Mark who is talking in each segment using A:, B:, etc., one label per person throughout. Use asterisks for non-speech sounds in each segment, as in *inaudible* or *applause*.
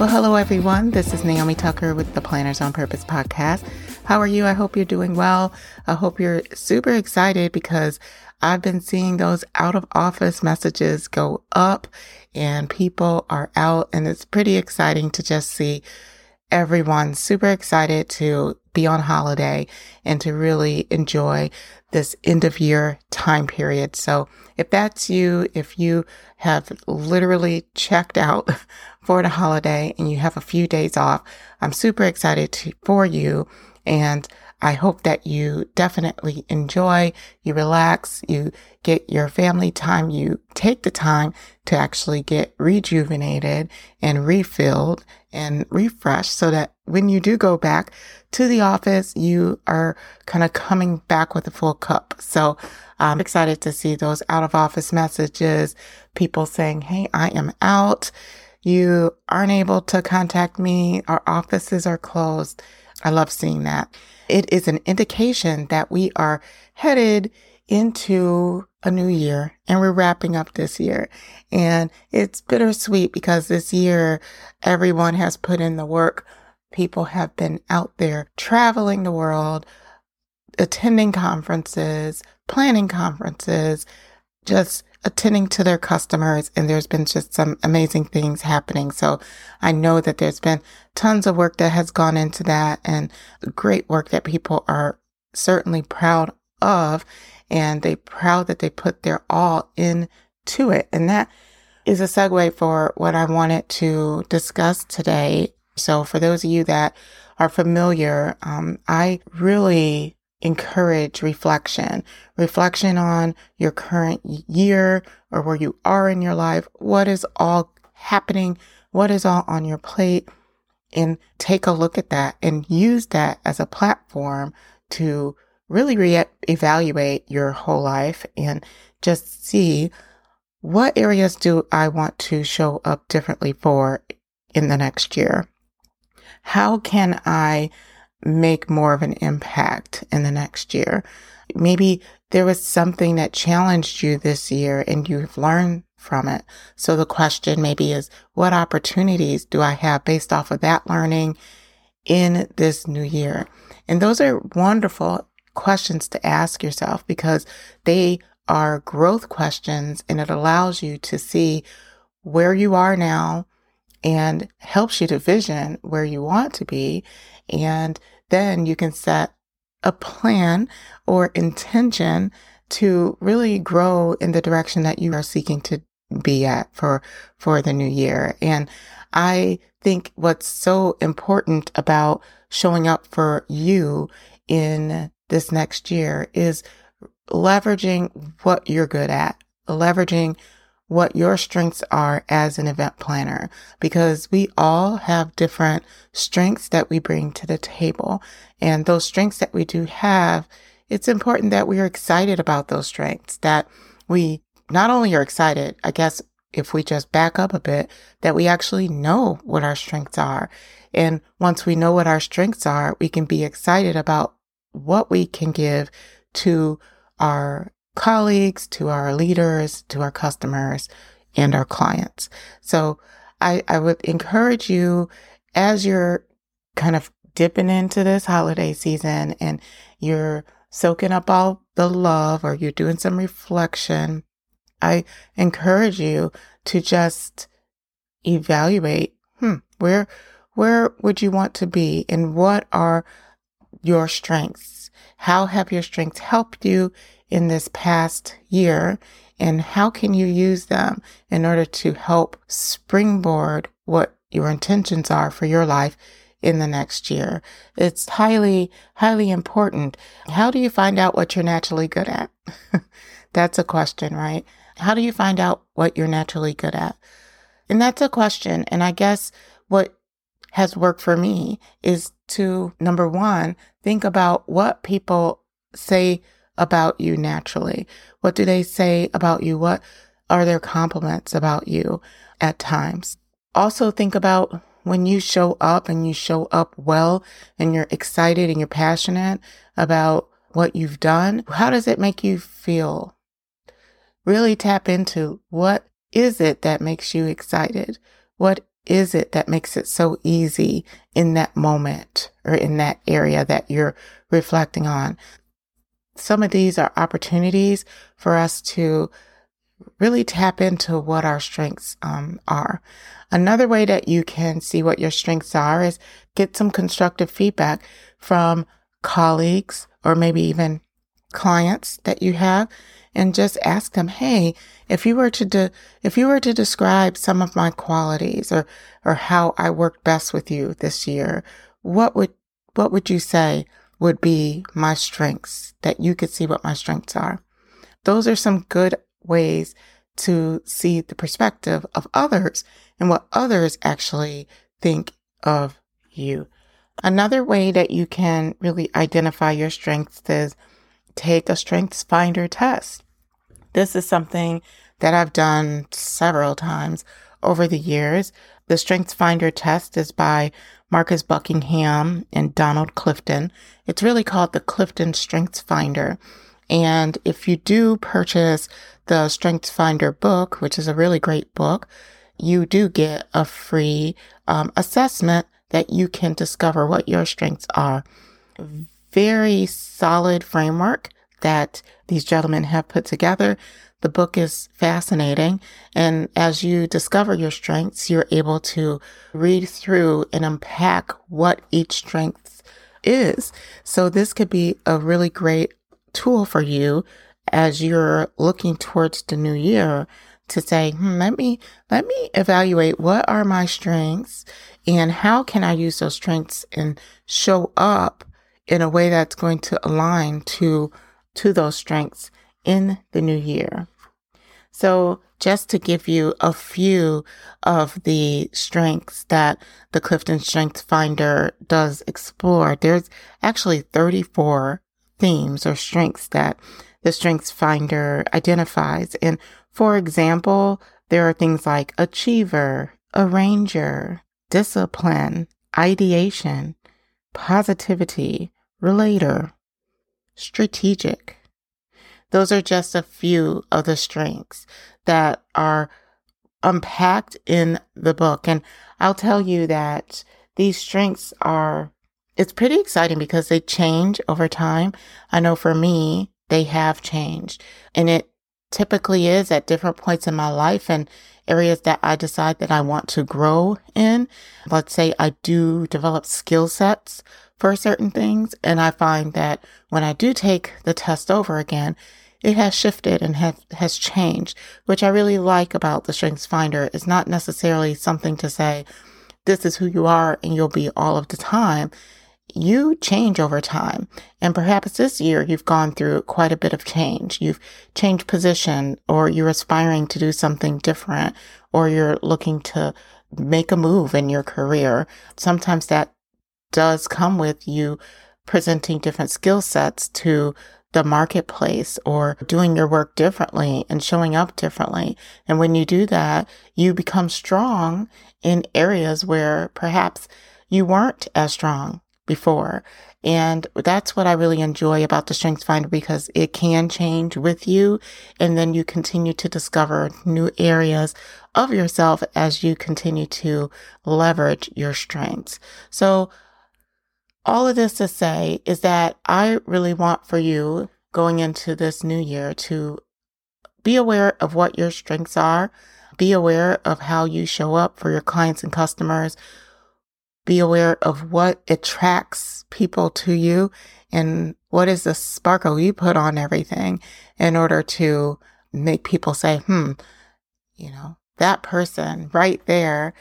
A: Well, hello everyone. This is Naomi Tucker with the Planners on Purpose podcast. How are you? I hope you're doing well. I hope you're super excited because I've been seeing those out of office messages go up and people are out and it's pretty exciting to just see everyone super excited to be on holiday and to really enjoy this end of year time period. So if that's you, if you have literally checked out *laughs* for the holiday and you have a few days off, I'm super excited to, for you. And I hope that you definitely enjoy, you relax, you get your family time, you take the time to actually get rejuvenated and refilled and refreshed so that when you do go back to the office, you are kind of coming back with a full cup. So I'm excited to see those out of office messages, people saying, Hey, I am out you aren't able to contact me, our offices are closed. I love seeing that. It is an indication that we are headed into a new year and we're wrapping up this year. And it's bittersweet because this year everyone has put in the work. People have been out there traveling the world, attending conferences, planning conferences, just attending to their customers and there's been just some amazing things happening. So I know that there's been tons of work that has gone into that and great work that people are certainly proud of and they proud that they put their all into it. And that is a segue for what I wanted to discuss today. So for those of you that are familiar, um, I really encourage reflection, reflection on your current year or where you are in your life. What is all happening? What is all on your plate? And take a look at that and use that as a platform to really re- evaluate your whole life and just see what areas do I want to show up differently for in the next year? How can I make more of an impact in the next year. Maybe there was something that challenged you this year and you've learned from it. So the question maybe is, what opportunities do I have based off of that learning in this new year? And those are wonderful questions to ask yourself because they are growth questions and it allows you to see where you are now and helps you to vision where you want to be and then you can set a plan or intention to really grow in the direction that you are seeking to be at for, for the new year. And I think what's so important about showing up for you in this next year is leveraging what you're good at, leveraging what your strengths are as an event planner because we all have different strengths that we bring to the table. And those strengths that we do have, it's important that we are excited about those strengths, that we not only are excited, I guess if we just back up a bit, that we actually know what our strengths are. And once we know what our strengths are, we can be excited about what we can give to our colleagues, to our leaders, to our customers, and our clients. So I, I would encourage you as you're kind of dipping into this holiday season and you're soaking up all the love or you're doing some reflection, I encourage you to just evaluate, hmm, where, where would you want to be and what are your strengths? How have your strengths helped you in this past year and how can you use them in order to help springboard what your intentions are for your life in the next year. It's highly, highly important. How do you find out what you're naturally good at? *laughs* that's a question, right? How do you find out what you're naturally good at? And that's a question. And I guess what has worked for me is to number one, think about what people say about you naturally. What do they say about you? What are their compliments about you at times? Also think about when you show up and you show up well and you're excited and you're passionate about what you've done. How does it make you feel? Really tap into what is it that makes you excited? What is it that makes it so easy in that moment or in that area that you're reflecting on? Some of these are opportunities for us to really tap into what our strengths um, are. Another way that you can see what your strengths are is get some constructive feedback from colleagues or maybe even clients that you have and just ask them, Hey, if you were to, de- if you were to describe some of my qualities or, or how I worked best with you this year, what would, what would you say would be my strengths that you could see what my strengths are? Those are some good ways to see the perspective of others and what others actually think of you. Another way that you can really identify your strengths is take a strengths finder test. This is something that I've done several times over the years. The strengths finder test is by Marcus Buckingham and Donald Clifton. It's really called the Clifton Strengths Finder. And if you do purchase the Strengths Finder book, which is a really great book, you do get a free um, assessment that you can discover what your strengths are. Very solid framework that these gentlemen have put together. The book is fascinating. And as you discover your strengths, you're able to read through and unpack what each strength is. So this could be a really great tool for you as you're looking towards the new year to say, hmm, let me, let me evaluate what are my strengths and how can I use those strengths and show up in a way that's going to align to, to those strengths in the new year. So just to give you a few of the strengths that the Clifton Strengths Finder does explore, there's actually 34 themes or strengths that the Strengths Finder identifies. And for example, there are things like achiever, arranger, discipline, ideation, positivity, relator, strategic. Those are just a few of the strengths that are unpacked in the book. And I'll tell you that these strengths are it's pretty exciting because they change over time. I know for me, they have changed and it typically is at different points in my life and areas that I decide that I want to grow in. Let's say I do develop skill sets for certain things. And I find that when I do take the test over again, it has shifted and have, has changed, which I really like about the Strengths Finder. It's not necessarily something to say, this is who you are and you'll be all of the time you change over time. And perhaps this year you've gone through quite a bit of change. You've changed position or you're aspiring to do something different or you're looking to make a move in your career. Sometimes that does come with you presenting different skill sets to the marketplace or doing your work differently and showing up differently. And when you do that, you become strong in areas where perhaps you weren't as strong before. And that's what I really enjoy about the Strengths Finder because it can change with you. And then you continue to discover new areas of yourself as you continue to leverage your strengths. So all of this to say is that I really want for you going into this new year to be aware of what your strengths are. Be aware of how you show up for your clients and customers be aware of what attracts people to you and what is the sparkle you put on everything in order to make people say, hmm, you know, that person right there,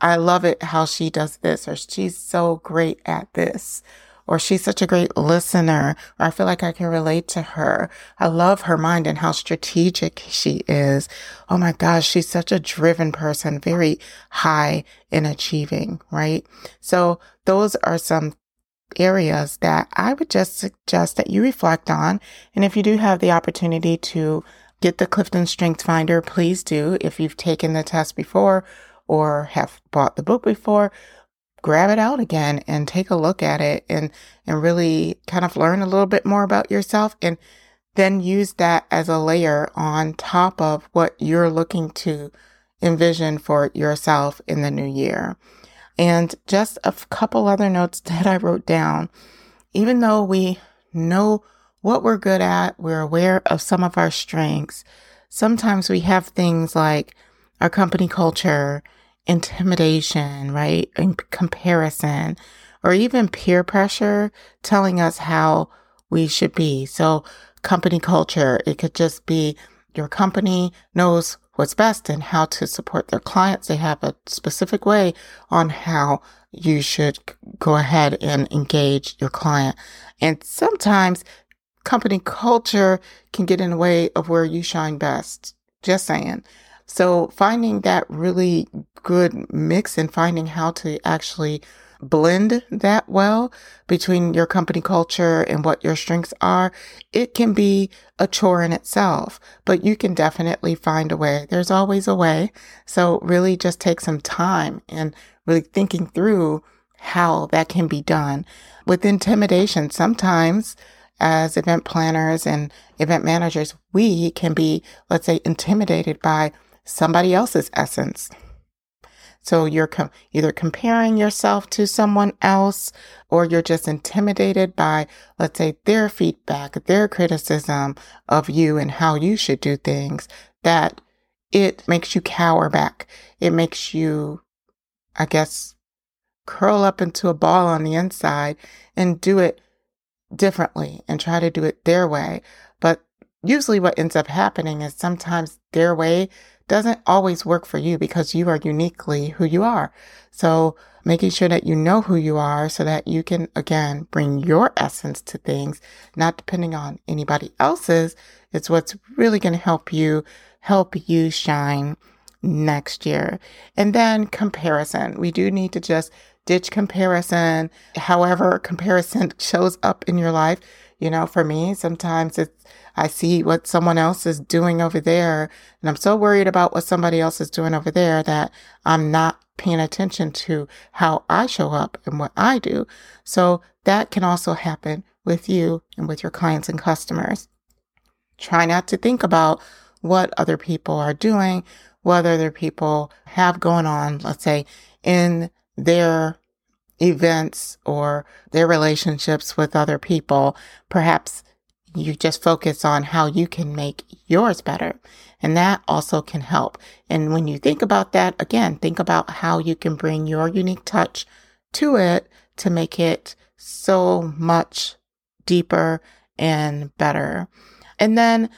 A: I love it how she does this, or she's so great at this, or she's such a great listener, or I feel like I can relate to her. I love her mind and how strategic she is. Oh my gosh, she's such a driven person, very high in achieving, right? So those are some areas that I would just suggest that you reflect on. And if you do have the opportunity to get the Clifton Strength Finder, please do. If you've taken the test before or have bought the book before, grab it out again and take a look at it and, and really kind of learn a little bit more about yourself and then use that as a layer on top of what you're looking to envision for yourself in the new year. And just a couple other notes *laughs* that I wrote down. Even though we know what we're good at, we're aware of some of our strengths. Sometimes we have things like our company culture intimidation, right? And comparison, or even peer pressure telling us how we should be. So, company culture, it could just be your company knows what's best and how to support their clients. They have a specific way on how you should go ahead and engage your client. And sometimes company culture can get in the way of where you shine best. Just saying. So finding that really good mix and finding how to actually blend that well between your company culture and what your strengths are, it can be a chore in itself, but you can definitely find a way. There's always a way. So really just take some time and really thinking through how that can be done. With intimidation, sometimes as event planners and event managers, we can be, let's say, intimidated by somebody else's essence. So you're com- either comparing yourself to someone else or you're just intimidated by, let's say, their feedback, their criticism of you and how you should do things that it makes you cower back. It makes you, I guess, curl up into a ball on the inside and do it differently and try to do it their way. But usually what ends up happening is sometimes their way doesn't always work for you because you are uniquely who you are. So making sure that you know who you are so that you can again bring your essence to things, not depending on anybody else's. It's what's really going to help you, help you shine next year. And then comparison. We do need to just ditch comparison. However, comparison *laughs* shows up in your life. You know, for me, sometimes it's I see what someone else is doing over there. And I'm so worried about what somebody else is doing over there that I'm not paying attention to how I show up and what I do. So that can also happen with you and with your clients and customers. Try not to think about what other people are doing, what other people have going on, let's say in their events or their relationships with other people. Perhaps you just focus on how you can make yours better. And that also can help. And when you think about that, again, think about how you can bring your unique touch to it to make it so much deeper and better. And then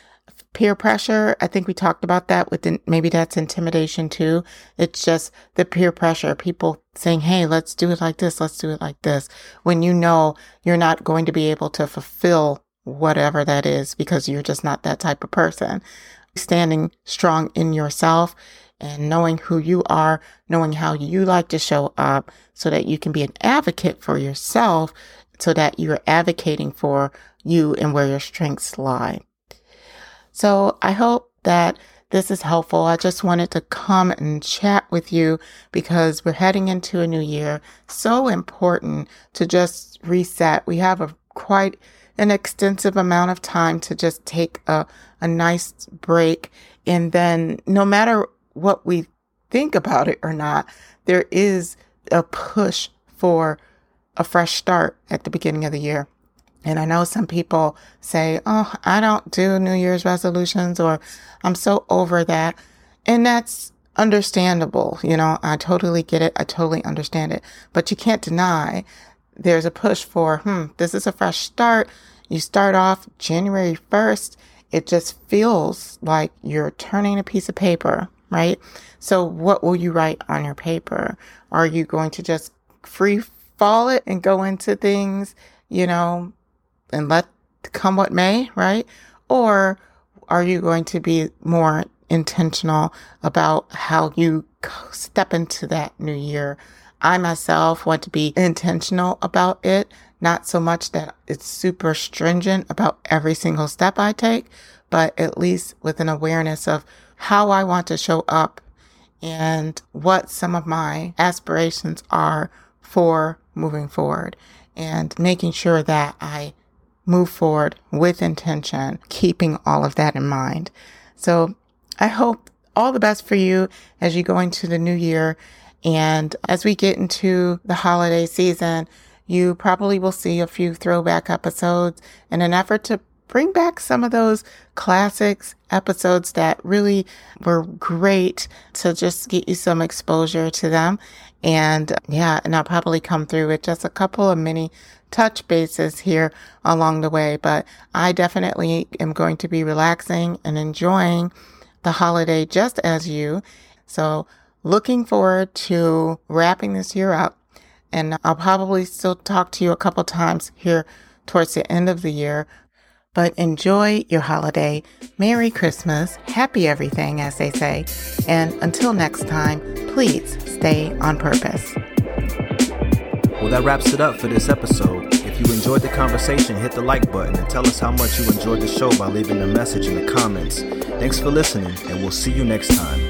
A: peer pressure, I think we talked about that with maybe that's intimidation too. It's just the peer pressure, people saying, Hey, let's do it like this. Let's do it like this. When you know you're not going to be able to fulfill whatever that is because you're just not that type of person. Standing strong in yourself and knowing who you are, knowing how you like to show up so that you can be an advocate for yourself so that you're advocating for you and where your strengths lie. So I hope that this is helpful. I just wanted to come and chat with you because we're heading into a new year. So important to just reset. We have a quite an extensive amount of time to just take a, a nice break. And then no matter what we think about it or not, there is a push for a fresh start at the beginning of the year. And I know some people say, Oh, I don't do New Year's resolutions or I'm so over that. And that's understandable. You know, I totally get it. I totally understand it, but you can't deny there's a push for, hmm, this is a fresh start. You start off January 1st. It just feels like you're turning a piece of paper, right? So what will you write on your paper? Are you going to just free fall it and go into things, you know, and let come what may, right? Or are you going to be more intentional about how you step into that new year? I myself want to be intentional about it, not so much that it's super stringent about every single step I take, but at least with an awareness of how I want to show up and what some of my aspirations are for moving forward and making sure that I move forward with intention, keeping all of that in mind. So I hope all the best for you as you go into the new year. And as we get into the holiday season, you probably will see a few throwback episodes in an effort to bring back some of those classics episodes that really were great to just get you some exposure to them. And yeah, and I'll probably come through with just a couple of mini touch bases here along the way, but I definitely am going to be relaxing and enjoying the holiday just as you. So looking forward to wrapping this year up. And I'll probably still talk to you a couple times here towards the end of the year but enjoy your holiday. Merry Christmas. Happy everything, as they say. And until next time, please stay on purpose.
B: Well, that wraps it up for this episode. If you enjoyed the conversation, hit the like button and tell us how much you enjoyed the show by leaving a message in the comments. Thanks for listening, and we'll see you next time.